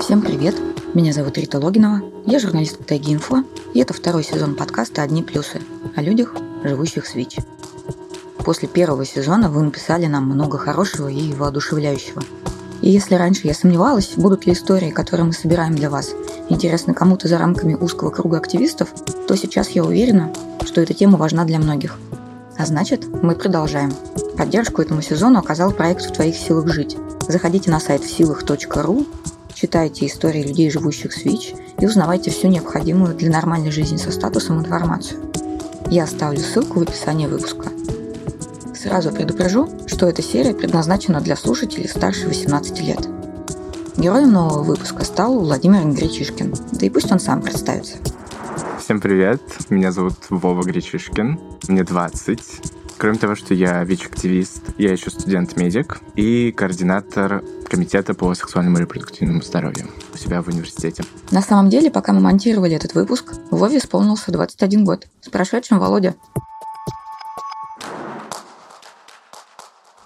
Всем привет! Меня зовут Рита Логинова, я журналистка Тайги Инфо, и это второй сезон подкаста «Одни плюсы» о людях, живущих с ВИЧ. После первого сезона вы написали нам много хорошего и воодушевляющего. И если раньше я сомневалась, будут ли истории, которые мы собираем для вас, интересны кому-то за рамками узкого круга активистов, то сейчас я уверена, что эта тема важна для многих. А значит, мы продолжаем. Поддержку этому сезону оказал проект «В твоих силах жить». Заходите на сайт всилах.ру, читайте истории людей, живущих с ВИЧ, и узнавайте всю необходимую для нормальной жизни со статусом информацию. Я оставлю ссылку в описании выпуска. Сразу предупрежу, что эта серия предназначена для слушателей старше 18 лет. Героем нового выпуска стал Владимир Гречишкин, да и пусть он сам представится. Всем привет, меня зовут Вова Гречишкин, мне 20. Кроме того, что я ВИЧ-активист, я еще студент-медик и координатор комитета по сексуальному и репродуктивному здоровью у себя в университете. На самом деле, пока мы монтировали этот выпуск, Вове исполнился 21 год. С прошедшим, Володя!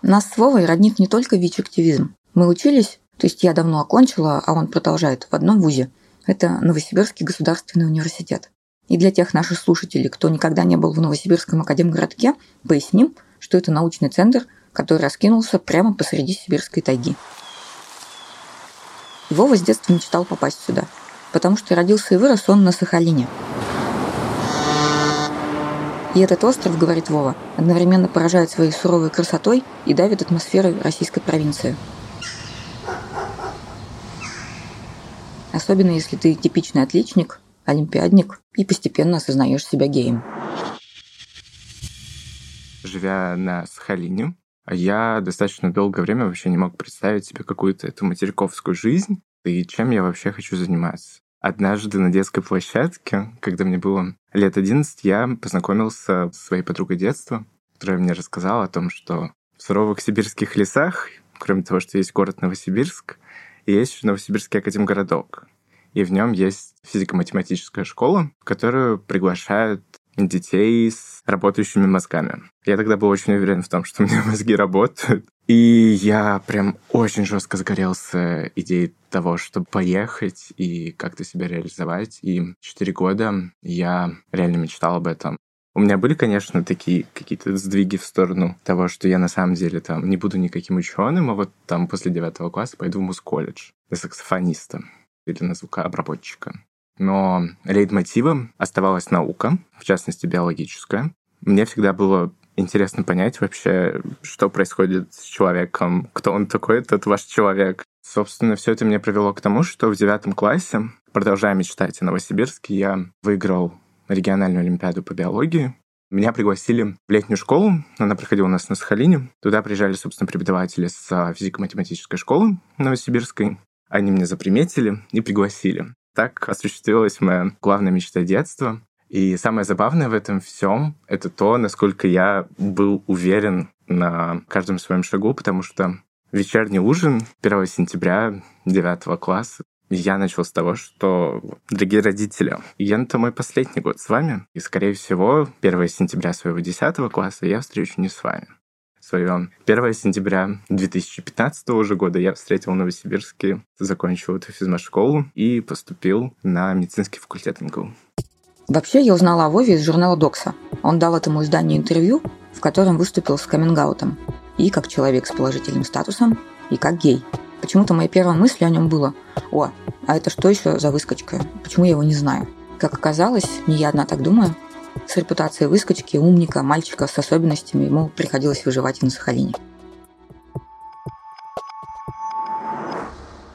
Нас с Вовой роднит не только ВИЧ-активизм. Мы учились, то есть я давно окончила, а он продолжает, в одном вузе. Это Новосибирский государственный университет. И для тех наших слушателей, кто никогда не был в Новосибирском академгородке, поясним, что это научный центр, который раскинулся прямо посреди сибирской тайги. Вова с детства мечтал попасть сюда, потому что родился и вырос он на Сахалине – и этот остров, говорит Вова, одновременно поражает своей суровой красотой и давит атмосферой российской провинции. Особенно если ты типичный отличник, олимпиадник и постепенно осознаешь себя геем. Живя на Сахалине, я достаточно долгое время вообще не мог представить себе какую-то эту материковскую жизнь и чем я вообще хочу заниматься. Однажды на детской площадке, когда мне было лет 11, я познакомился с своей подругой детства, которая мне рассказала о том, что в суровых сибирских лесах, кроме того, что есть город Новосибирск, есть еще Новосибирский академгородок. И в нем есть физико-математическая школа, в которую приглашают детей с работающими мозгами. Я тогда был очень уверен в том, что у меня мозги работают. И я прям очень жестко загорелся идеей того, чтобы поехать и как-то себя реализовать. И четыре года я реально мечтал об этом. У меня были, конечно, такие какие-то сдвиги в сторону того, что я на самом деле там не буду никаким ученым, а вот там после девятого класса пойду в мус-колледж на саксофониста или на звукообработчика. Но лейтмотивом оставалась наука, в частности биологическая. Мне всегда было интересно понять вообще, что происходит с человеком, кто он такой, этот ваш человек. Собственно, все это меня привело к тому, что в девятом классе, продолжая мечтать о Новосибирске, я выиграл региональную олимпиаду по биологии. Меня пригласили в летнюю школу, она проходила у нас на Сахалине. Туда приезжали, собственно, преподаватели с физико-математической школы новосибирской. Они меня заприметили и пригласили. Так осуществилась моя главная мечта детства. И самое забавное в этом всем — это то, насколько я был уверен на каждом своем шагу, потому что вечерний ужин 1 сентября 9 класса я начал с того, что, дорогие родители, я это мой последний год с вами, и, скорее всего, 1 сентября своего 10 класса я встречу не с вами свое 1 сентября 2015 уже года я встретил в Новосибирске, закончил эту физмат-школу и поступил на медицинский факультет МГУ. Вообще, я узнала о Вове из журнала «Докса». Он дал этому изданию интервью, в котором выступил с каминг И как человек с положительным статусом, и как гей. Почему-то моей первой мыслью о нем было «О, а это что еще за выскочка? Почему я его не знаю?» Как оказалось, не я одна так думаю, с репутацией выскочки, умника, мальчика с особенностями ему приходилось выживать и на Сахалине.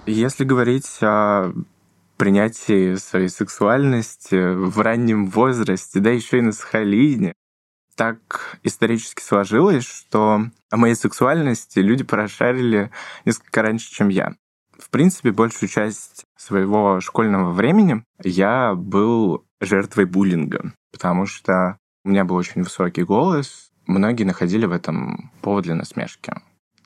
Если говорить о принятии своей сексуальности в раннем возрасте, да еще и на Сахалине, так исторически сложилось, что о моей сексуальности люди прошарили несколько раньше, чем я. В принципе, большую часть своего школьного времени я был жертвой буллинга потому что у меня был очень высокий голос. Многие находили в этом повод для насмешки.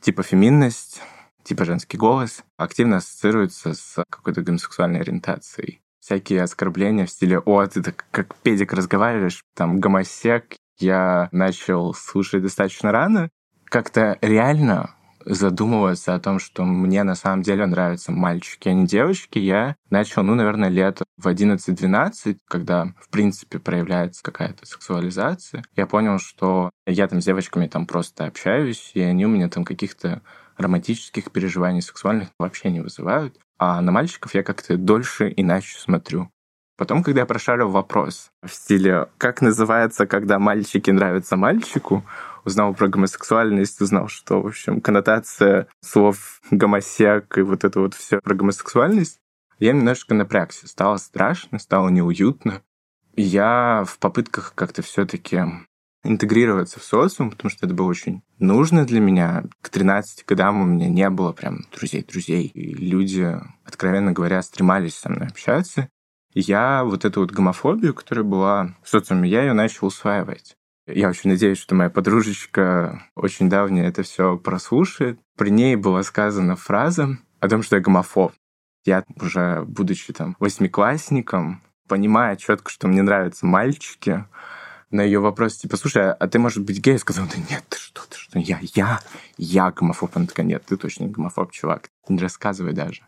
Типа феминность, типа женский голос активно ассоциируется с какой-то гомосексуальной ориентацией. Всякие оскорбления в стиле «О, ты так как педик разговариваешь, там, гомосек». Я начал слушать достаточно рано. Как-то реально задумываться о том, что мне на самом деле нравятся мальчики, а не девочки, я начал, ну, наверное, лет в 11-12, когда, в принципе, проявляется какая-то сексуализация. Я понял, что я там с девочками там просто общаюсь, и они у меня там каких-то романтических переживаний сексуальных вообще не вызывают. А на мальчиков я как-то дольше иначе смотрю. Потом, когда я прошарил вопрос в стиле «Как называется, когда мальчики нравятся мальчику?», узнал про гомосексуальность, узнал, что, в общем, коннотация слов гомосек и вот это вот все про гомосексуальность, я немножко напрягся. Стало страшно, стало неуютно. Я в попытках как-то все таки интегрироваться в социум, потому что это было очень нужно для меня. К 13 годам у меня не было прям друзей-друзей. И люди, откровенно говоря, стремались со мной общаться. И я вот эту вот гомофобию, которая была в социуме, я ее начал усваивать. Я очень надеюсь, что моя подружечка очень давняя это все прослушает. При ней была сказана фраза о том, что я гомофоб. Я уже, будучи там восьмиклассником, понимая четко, что мне нравятся мальчики, на ее вопрос, типа, слушай, а ты, может быть, гей? Я сказал, да нет, ты что, ты что, я, я, я гомофоб. Она такая, нет, ты точно не гомофоб, чувак. Не рассказывай даже.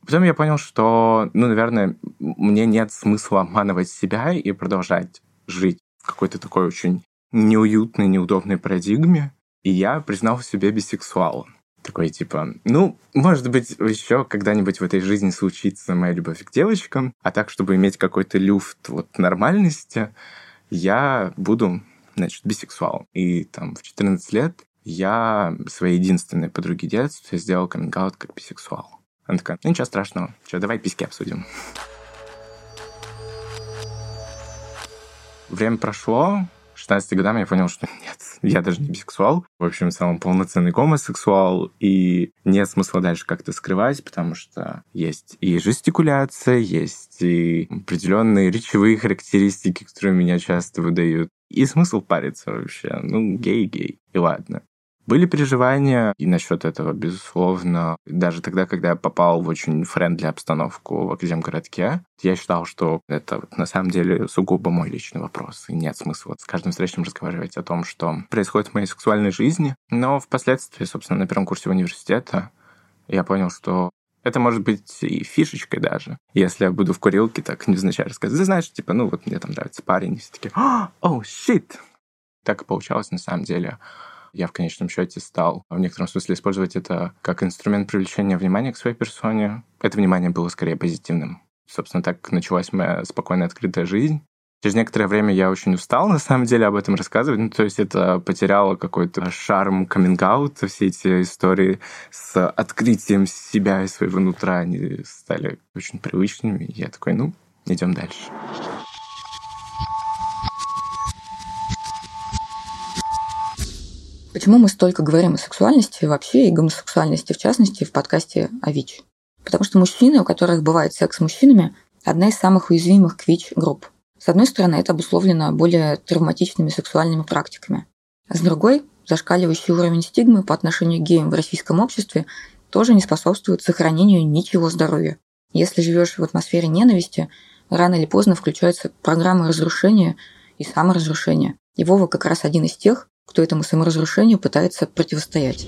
Потом я понял, что, ну, наверное, мне нет смысла обманывать себя и продолжать жить какой-то такой очень неуютной, неудобной парадигме. И я признал себе бисексуалом. Такой типа, ну, может быть, еще когда-нибудь в этой жизни случится моя любовь к девочкам, а так, чтобы иметь какой-то люфт вот нормальности, я буду, значит, бисексуалом. И там в 14 лет я своей единственной подруге детства сделал каминг как бисексуал. Она такая, ну ничего страшного, что, давай письки обсудим. Время прошло, 16 годам я понял, что нет, я даже не бисексуал. В общем, самый полноценный гомосексуал, и нет смысла дальше как-то скрывать, потому что есть и жестикуляция, есть и определенные речевые характеристики, которые меня часто выдают. И смысл париться вообще. Ну, гей-гей. И ладно. Были переживания и насчет этого, безусловно. Даже тогда, когда я попал в очень френдли обстановку в Академгородке, я считал, что это на самом деле сугубо мой личный вопрос. И нет смысла с каждым встречным разговаривать о том, что происходит в моей сексуальной жизни. Но впоследствии, собственно, на первом курсе университета я понял, что это может быть и фишечкой даже. Если я буду в курилке так невзначай рассказывать. Ты знаешь, типа, ну вот мне там нравится парень, и все таки о, oh, shit! Так и получалось на самом деле я в конечном счете стал в некотором смысле использовать это как инструмент привлечения внимания к своей персоне. Это внимание было скорее позитивным. Собственно, так началась моя спокойная, открытая жизнь. Через некоторое время я очень устал, на самом деле, об этом рассказывать. Ну, то есть это потеряло какой-то шарм каминг все эти истории с открытием себя и своего нутра, они стали очень привычными. И я такой, ну, идем дальше. Почему мы столько говорим о сексуальности вообще и гомосексуальности в частности в подкасте о ВИЧ? Потому что мужчины, у которых бывает секс с мужчинами, одна из самых уязвимых к ВИЧ-групп. С одной стороны, это обусловлено более травматичными сексуальными практиками. А с другой, зашкаливающий уровень стигмы по отношению к геям в российском обществе тоже не способствует сохранению ничего здоровья. Если живешь в атмосфере ненависти, рано или поздно включаются программы разрушения и саморазрушения. И Вова как раз один из тех, кто этому саморазрушению пытается противостоять.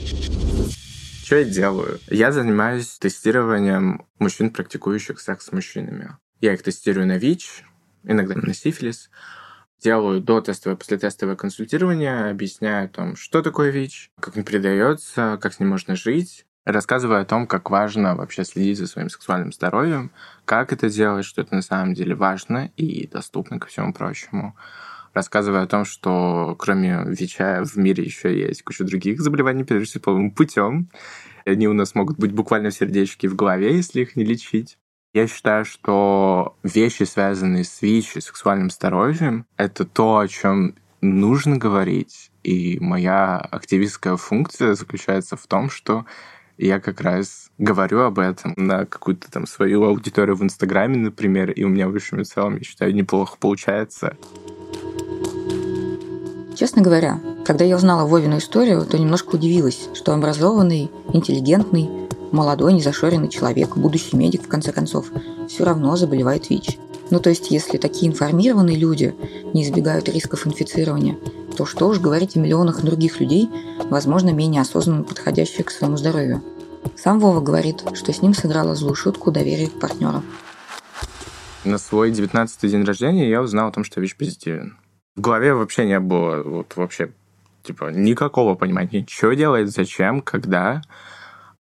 Что я делаю? Я занимаюсь тестированием мужчин, практикующих секс с мужчинами. Я их тестирую на ВИЧ, иногда на сифилис. Делаю до тестовое, после тестовое консультирование, объясняю о том, что такое ВИЧ, как он передается, как с ним можно жить, рассказываю о том, как важно вообще следить за своим сексуальным здоровьем, как это делать, что это на самом деле важно и доступно ко всему прочему рассказывая о том, что кроме ВИЧа в мире еще есть куча других заболеваний, передаются половым путем. Они у нас могут быть буквально в сердечке и в голове, если их не лечить. Я считаю, что вещи, связанные с ВИЧ и сексуальным здоровьем, это то, о чем нужно говорить. И моя активистская функция заключается в том, что я как раз говорю об этом на какую-то там свою аудиторию в Инстаграме, например, и у меня в общем и целом, я считаю, неплохо получается. Честно говоря, когда я узнала Вовину историю, то немножко удивилась, что образованный, интеллигентный, молодой, незашоренный человек, будущий медик, в конце концов, все равно заболевает ВИЧ. Ну то есть, если такие информированные люди не избегают рисков инфицирования, то что уж говорить о миллионах других людей, возможно, менее осознанно подходящих к своему здоровью. Сам Вова говорит, что с ним сыграла злую шутку доверие к партнеру. На свой 19-й день рождения я узнал о том, что ВИЧ-позитивен. В голове вообще не было вот вообще типа никакого понимания, что делать, зачем, когда.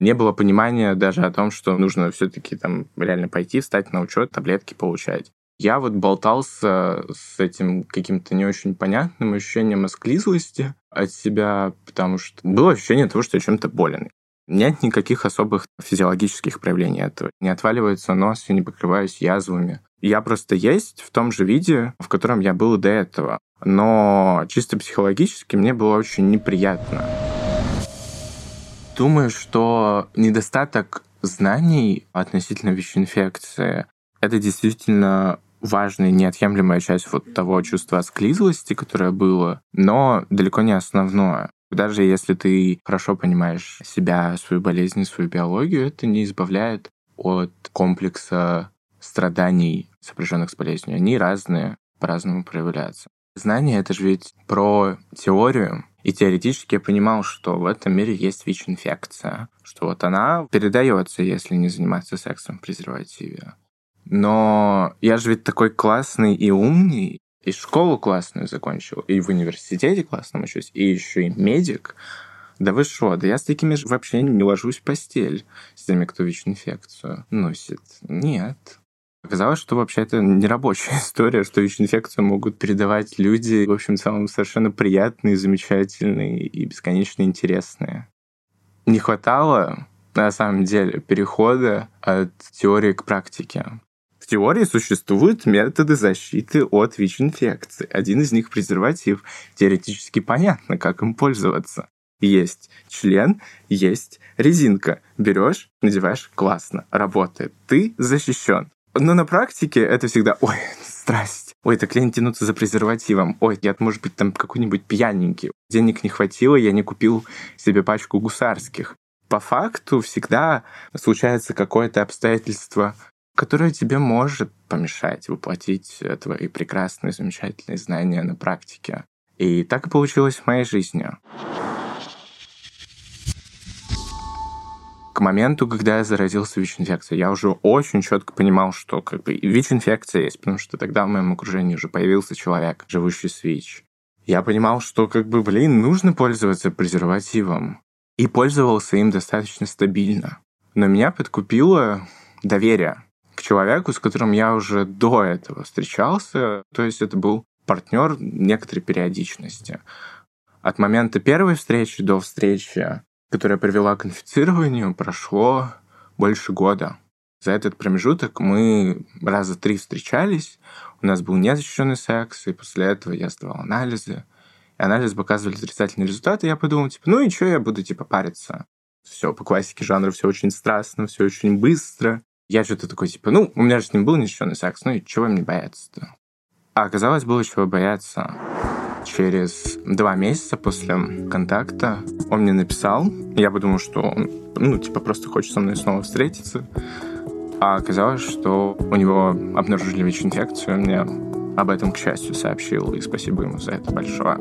Не было понимания даже о том, что нужно все-таки там реально пойти, встать на учет, таблетки получать. Я вот болтался с этим каким-то не очень понятным ощущением осклизлости от себя, потому что было ощущение того, что я чем-то болен. Нет никаких особых физиологических проявлений этого. Не отваливается нос, я не покрываюсь язвами. Я просто есть в том же виде, в котором я был до этого. Но чисто психологически мне было очень неприятно. Думаю, что недостаток знаний относительно ВИЧ-инфекции — это действительно важная, неотъемлемая часть вот того чувства склизлости, которое было, но далеко не основное. Даже если ты хорошо понимаешь себя, свою болезнь, свою биологию, это не избавляет от комплекса страданий, сопряженных с болезнью. Они разные, по-разному проявляются. Знание — это же ведь про теорию, и теоретически я понимал, что в этом мире есть ВИЧ-инфекция, что вот она передается, если не заниматься сексом в презервативе. Но я же ведь такой классный и умный, и школу классную закончил, и в университете классно учусь, и еще и медик. Да вы что, да я с такими же вообще не ложусь в постель, с теми, кто ВИЧ-инфекцию носит. Нет. Оказалось, что вообще это не рабочая история, что ВИЧ-инфекцию могут передавать люди, в общем, целом совершенно приятные, замечательные и бесконечно интересные. Не хватало, на самом деле, перехода от теории к практике. В теории существуют методы защиты от ВИЧ-инфекции. Один из них презерватив. Теоретически понятно, как им пользоваться. Есть член, есть резинка. Берешь, надеваешь, классно, работает. Ты защищен. Но на практике это всегда, ой, страсть. Ой, так лень тянуться за презервативом. Ой, я, может быть, там какой-нибудь пьяненький. Денег не хватило, я не купил себе пачку гусарских. По факту всегда случается какое-то обстоятельство, которое тебе может помешать воплотить твои прекрасные, замечательные знания на практике. И так и получилось в моей жизни. К моменту, когда я заразился ВИЧ-инфекцией, я уже очень четко понимал, что как бы ВИЧ-инфекция есть, потому что тогда в моем окружении уже появился человек, живущий с ВИЧ. Я понимал, что как бы, блин, нужно пользоваться презервативом. И пользовался им достаточно стабильно. Но меня подкупило доверие к человеку, с которым я уже до этого встречался. То есть это был партнер некоторой периодичности. От момента первой встречи до встречи, которая привела к инфицированию, прошло больше года. За этот промежуток мы раза три встречались, у нас был незащищенный секс, и после этого я сдавал анализы. И анализы показывали отрицательные результаты, я подумал, типа, ну и что я буду, типа, париться? Все по классике жанра, все очень страстно, все очень быстро. Я что-то такой, типа, ну, у меня же с ним был незащищенный секс, ну и чего мне бояться-то? А оказалось, было чего бояться. Через два месяца после контакта он мне написал. Я подумал, что он, ну, типа, просто хочет со мной снова встретиться. А оказалось, что у него обнаружили ВИЧ-инфекцию. Мне об этом, к счастью, сообщил, и спасибо ему за это большое.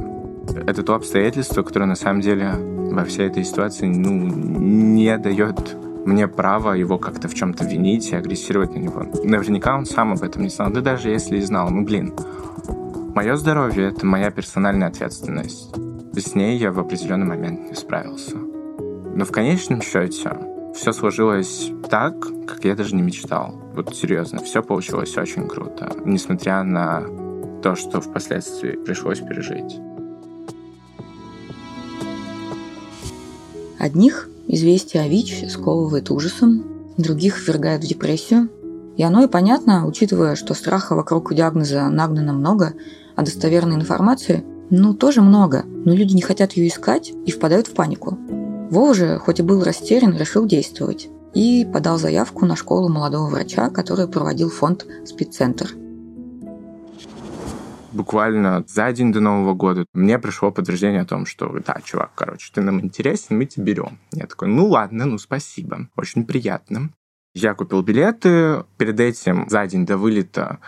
Это то обстоятельство, которое на самом деле во всей этой ситуации ну, не дает мне право его как-то в чем-то винить и агрессировать на него. Наверняка он сам об этом не знал. Да даже если и знал, ну блин, мое здоровье — это моя персональная ответственность. С ней я в определенный момент не справился. Но в конечном счете все сложилось так, как я даже не мечтал. Вот серьезно, все получилось очень круто, несмотря на то, что впоследствии пришлось пережить. Одних Известие о ВИЧ сковывает ужасом, других ввергает в депрессию. И оно и понятно, учитывая, что страха вокруг диагноза нагнано много, а достоверной информации, ну, тоже много, но люди не хотят ее искать и впадают в панику. Вова же, хоть и был растерян, решил действовать и подал заявку на школу молодого врача, который проводил фонд «Спидцентр», буквально за день до Нового года мне пришло подтверждение о том, что да, чувак, короче, ты нам интересен, мы тебя берем. Я такой, ну ладно, ну спасибо, очень приятно. Я купил билеты, перед этим за день до вылета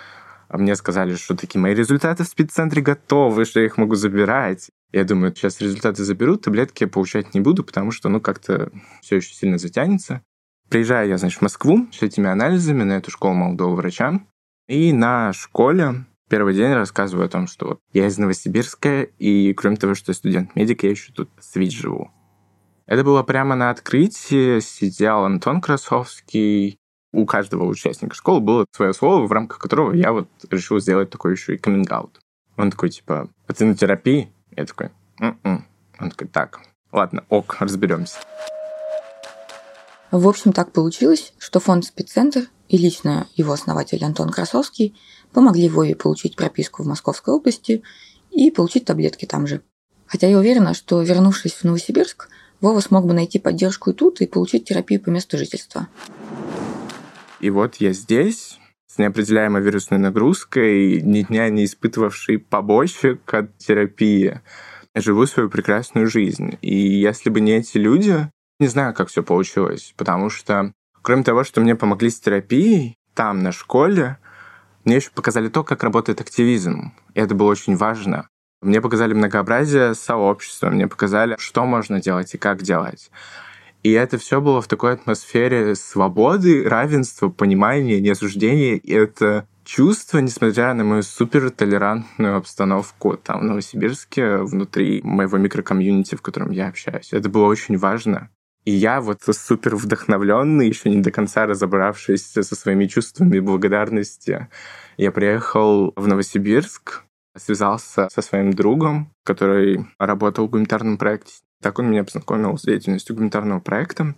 мне сказали, что такие мои результаты в спеццентре готовы, что я их могу забирать. Я думаю, сейчас результаты заберут, таблетки я получать не буду, потому что, ну, как-то все еще сильно затянется. Приезжаю я, значит, в Москву с этими анализами на эту школу молодого врача. И на школе первый день рассказываю о том, что я из Новосибирска, и кроме того, что я студент-медик, я еще тут с ВИЧ живу. Это было прямо на открытии, сидел Антон Красовский. У каждого участника школы было свое слово, в рамках которого я вот решил сделать такой еще и каминг. Он такой, типа, а ты на терапии? Я такой, М-м". он такой, так, ладно, ок, разберемся. В общем, так получилось, что фонд «Спеццентр» и лично его основатель Антон Красовский помогли Вове получить прописку в Московской области и получить таблетки там же. Хотя я уверена, что, вернувшись в Новосибирск, Вова смог бы найти поддержку и тут, и получить терапию по месту жительства. И вот я здесь, с неопределяемой вирусной нагрузкой, ни дня не испытывавший побочек от терапии, живу свою прекрасную жизнь. И если бы не эти люди, не знаю, как все получилось, потому что, кроме того, что мне помогли с терапией, там, на школе, мне еще показали то, как работает активизм. И это было очень важно. Мне показали многообразие сообщества, мне показали, что можно делать и как делать. И это все было в такой атмосфере свободы, равенства, понимания, неосуждения. И это чувство, несмотря на мою супер толерантную обстановку там в Новосибирске, внутри моего микрокомьюнити, в котором я общаюсь. Это было очень важно. И я вот супер вдохновленный, еще не до конца разобравшись со своими чувствами благодарности, я приехал в Новосибирск, связался со своим другом, который работал в гуманитарном проекте. Так он меня познакомил с деятельностью гуманитарного проекта.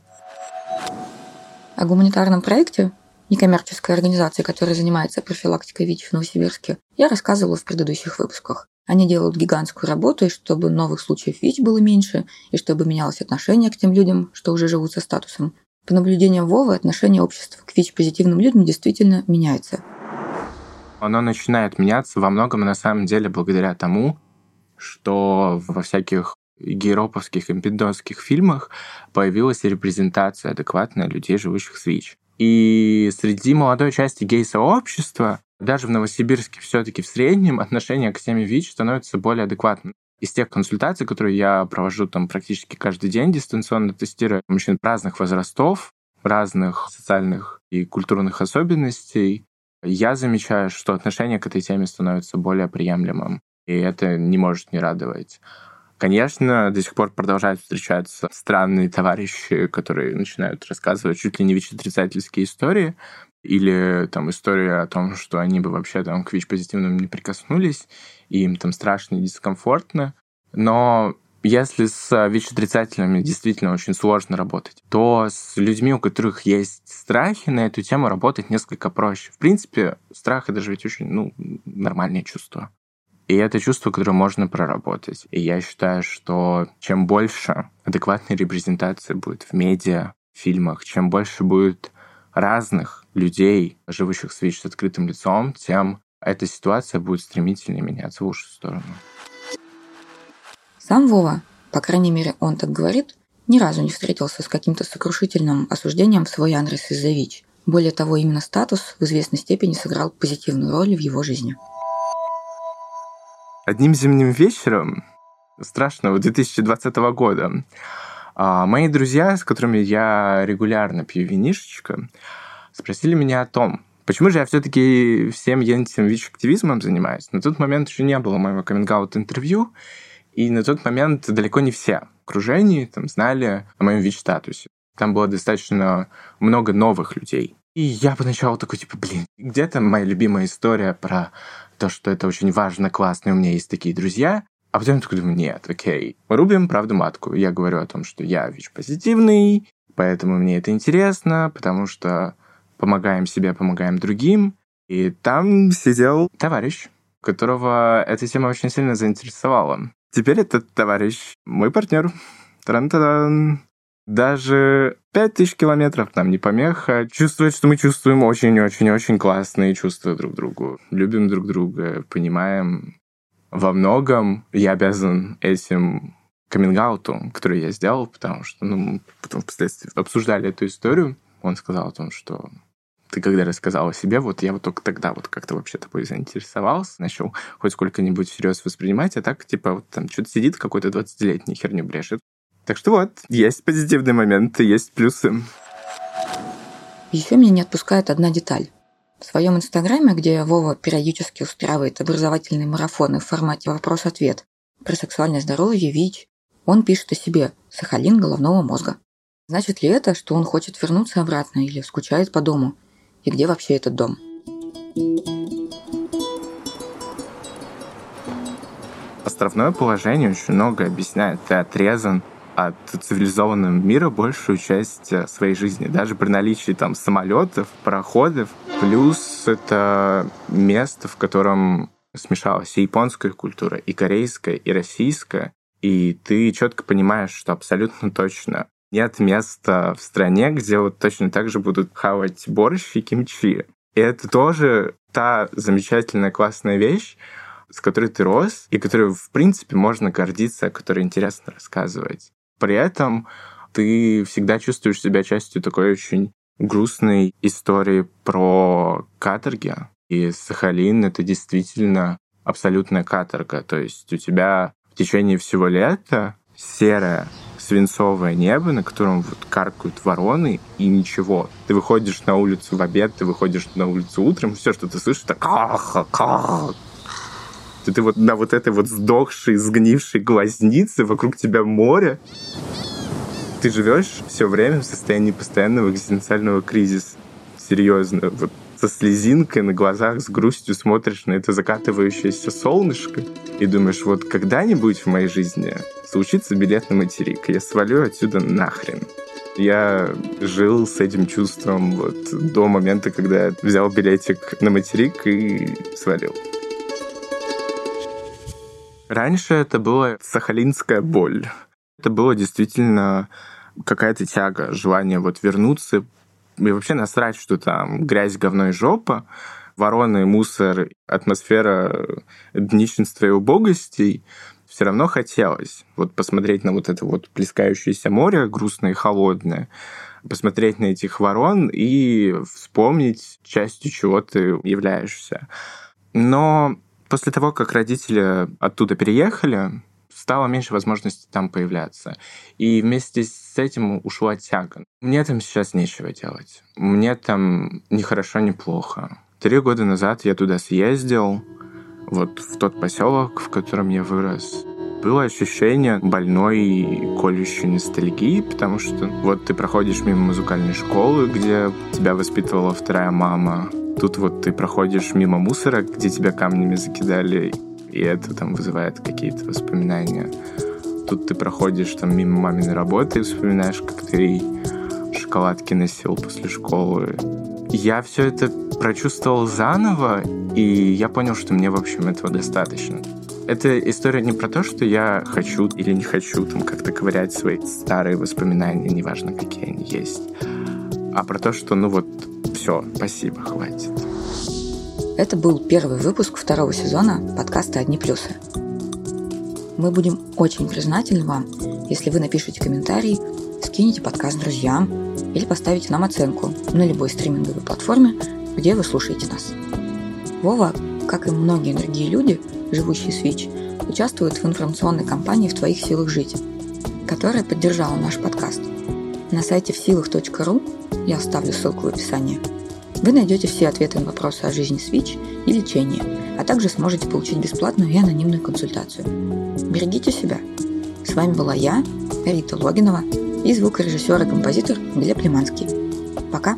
О гуманитарном проекте некоммерческой организации, которая занимается профилактикой ВИЧ в Новосибирске, я рассказывала в предыдущих выпусках. Они делают гигантскую работу, и чтобы новых случаев ВИЧ было меньше, и чтобы менялось отношение к тем людям, что уже живут со статусом. По наблюдениям Вовы, отношение общества к ВИЧ-позитивным людям действительно меняется. Оно начинает меняться во многом, на самом деле, благодаря тому, что во всяких гейроповских и пиндонских фильмах появилась репрезентация адекватная людей, живущих с ВИЧ. И среди молодой части гей-сообщества даже в Новосибирске все-таки в среднем отношение к теме ВИЧ становится более адекватным. Из тех консультаций, которые я провожу там практически каждый день, дистанционно тестируя мужчин разных возрастов, разных социальных и культурных особенностей, я замечаю, что отношение к этой теме становится более приемлемым. И это не может не радовать. Конечно, до сих пор продолжают встречаться странные товарищи, которые начинают рассказывать чуть ли не ВИЧ-отрицательские истории, или там история о том, что они бы вообще там к ВИЧ-позитивным не прикоснулись, и им там страшно и дискомфортно. Но если с ВИЧ-отрицательными действительно очень сложно работать, то с людьми, у которых есть страхи, на эту тему работать несколько проще. В принципе, страх — это же ведь очень ну, нормальное чувство. И это чувство, которое можно проработать. И я считаю, что чем больше адекватной репрезентации будет в медиа, в фильмах, чем больше будет разных людей, живущих с ВИЧ с открытым лицом, тем эта ситуация будет стремительно меняться в лучшую сторону. Сам Вова, по крайней мере, он так говорит, ни разу не встретился с каким-то сокрушительным осуждением в свой адрес из-за ВИЧ. Более того, именно статус в известной степени сыграл позитивную роль в его жизни. Одним зимним вечером страшного 2020 года а, мои друзья, с которыми я регулярно пью винишечко, спросили меня о том, почему же я все-таки всем этим ВИЧ-активизмом занимаюсь. На тот момент еще не было моего каминг интервью и на тот момент далеко не все в окружении там, знали о моем ВИЧ-статусе. Там было достаточно много новых людей. И я поначалу такой, типа, блин, где там моя любимая история про то, что это очень важно, классно, и у меня есть такие друзья. А потом я такой думаю, нет, окей, рубим правду матку. Я говорю о том, что я ВИЧ-позитивный, поэтому мне это интересно, потому что помогаем себе, помогаем другим. И там сидел товарищ, которого эта тема очень сильно заинтересовала. Теперь этот товарищ мой партнер. Тран-тадан. Даже 5000 километров нам не помеха. Чувствовать, что мы чувствуем очень-очень-очень классные чувства друг другу. Любим друг друга, понимаем, во многом я обязан этим каминг который я сделал, потому что, ну, мы потом впоследствии обсуждали эту историю. Он сказал о том, что ты когда рассказал о себе, вот я вот только тогда вот как-то вообще тобой заинтересовался, начал хоть сколько-нибудь всерьез воспринимать, а так, типа, вот там что-то сидит какой-то 20-летний херню брешет. Так что вот, есть позитивные моменты, есть плюсы. Еще меня не отпускает одна деталь. В своем инстаграме, где Вова периодически устраивает образовательные марафоны в формате вопрос-ответ про сексуальное здоровье, ВИЧ, он пишет о себе «Сахалин головного мозга». Значит ли это, что он хочет вернуться обратно или скучает по дому? И где вообще этот дом? Островное положение очень много объясняет. Ты отрезан от цивилизованного мира большую часть э, своей жизни, даже при наличии там самолетов, пароходов. Плюс это место, в котором смешалась и японская культура, и корейская, и российская, и ты четко понимаешь, что абсолютно точно нет места в стране, где вот точно так же будут хавать борщ и кимчи. И это тоже та замечательная классная вещь, с которой ты рос, и которой, в принципе, можно гордиться, о которой интересно рассказывать. При этом ты всегда чувствуешь себя частью такой очень грустной истории про каторги. И Сахалин — это действительно абсолютная каторга. То есть у тебя в течение всего лета серое свинцовое небо, на котором вот каркают вороны, и ничего. Ты выходишь на улицу в обед, ты выходишь на улицу утром, все, что ты слышишь, это ках, ках, ты, ты вот на вот этой вот сдохшей, сгнившей глазнице, вокруг тебя море. Ты живешь все время в состоянии постоянного экзистенциального кризиса. Серьезно. Вот со слезинкой на глазах, с грустью смотришь на это закатывающееся солнышко и думаешь, вот когда-нибудь в моей жизни случится билет на материк, я свалю отсюда нахрен. Я жил с этим чувством вот до момента, когда взял билетик на материк и свалил. Раньше это была сахалинская боль. Это было действительно какая-то тяга, желание вот вернуться и вообще насрать, что там грязь, говно и жопа, вороны, мусор, атмосфера днищенства и убогостей, все равно хотелось вот посмотреть на вот это вот плескающееся море, грустное и холодное, посмотреть на этих ворон и вспомнить, частью чего ты являешься. Но После того, как родители оттуда переехали, стало меньше возможностей там появляться. И вместе с этим ушла тяга. Мне там сейчас нечего делать. Мне там ни хорошо, ни плохо. Три года назад я туда съездил, вот в тот поселок, в котором я вырос. Было ощущение больной и колющей ностальгии, потому что вот ты проходишь мимо музыкальной школы, где тебя воспитывала вторая мама, Тут вот ты проходишь мимо мусора, где тебя камнями закидали, и это там вызывает какие-то воспоминания. Тут ты проходишь там мимо маминой работы и вспоминаешь, как ты шоколадки носил после школы. Я все это прочувствовал заново, и я понял, что мне, в общем, этого достаточно. Это история не про то, что я хочу или не хочу там как-то ковырять свои старые воспоминания, неважно, какие они есть, а про то, что, ну вот, все, спасибо, хватит. Это был первый выпуск второго сезона подкаста «Одни плюсы». Мы будем очень признательны вам, если вы напишите комментарий, скинете подкаст друзьям или поставите нам оценку на любой стриминговой платформе, где вы слушаете нас. Вова, как и многие другие люди, живущие с ВИЧ, участвует в информационной кампании «В твоих силах жить», которая поддержала наш подкаст. На сайте всилах.ру я оставлю ссылку в описании – вы найдете все ответы на вопросы о жизни с ВИЧ и лечении, а также сможете получить бесплатную и анонимную консультацию. Берегите себя. С вами была я, Рита Логинова, и звукорежиссер и композитор Глеб Лиманский. Пока!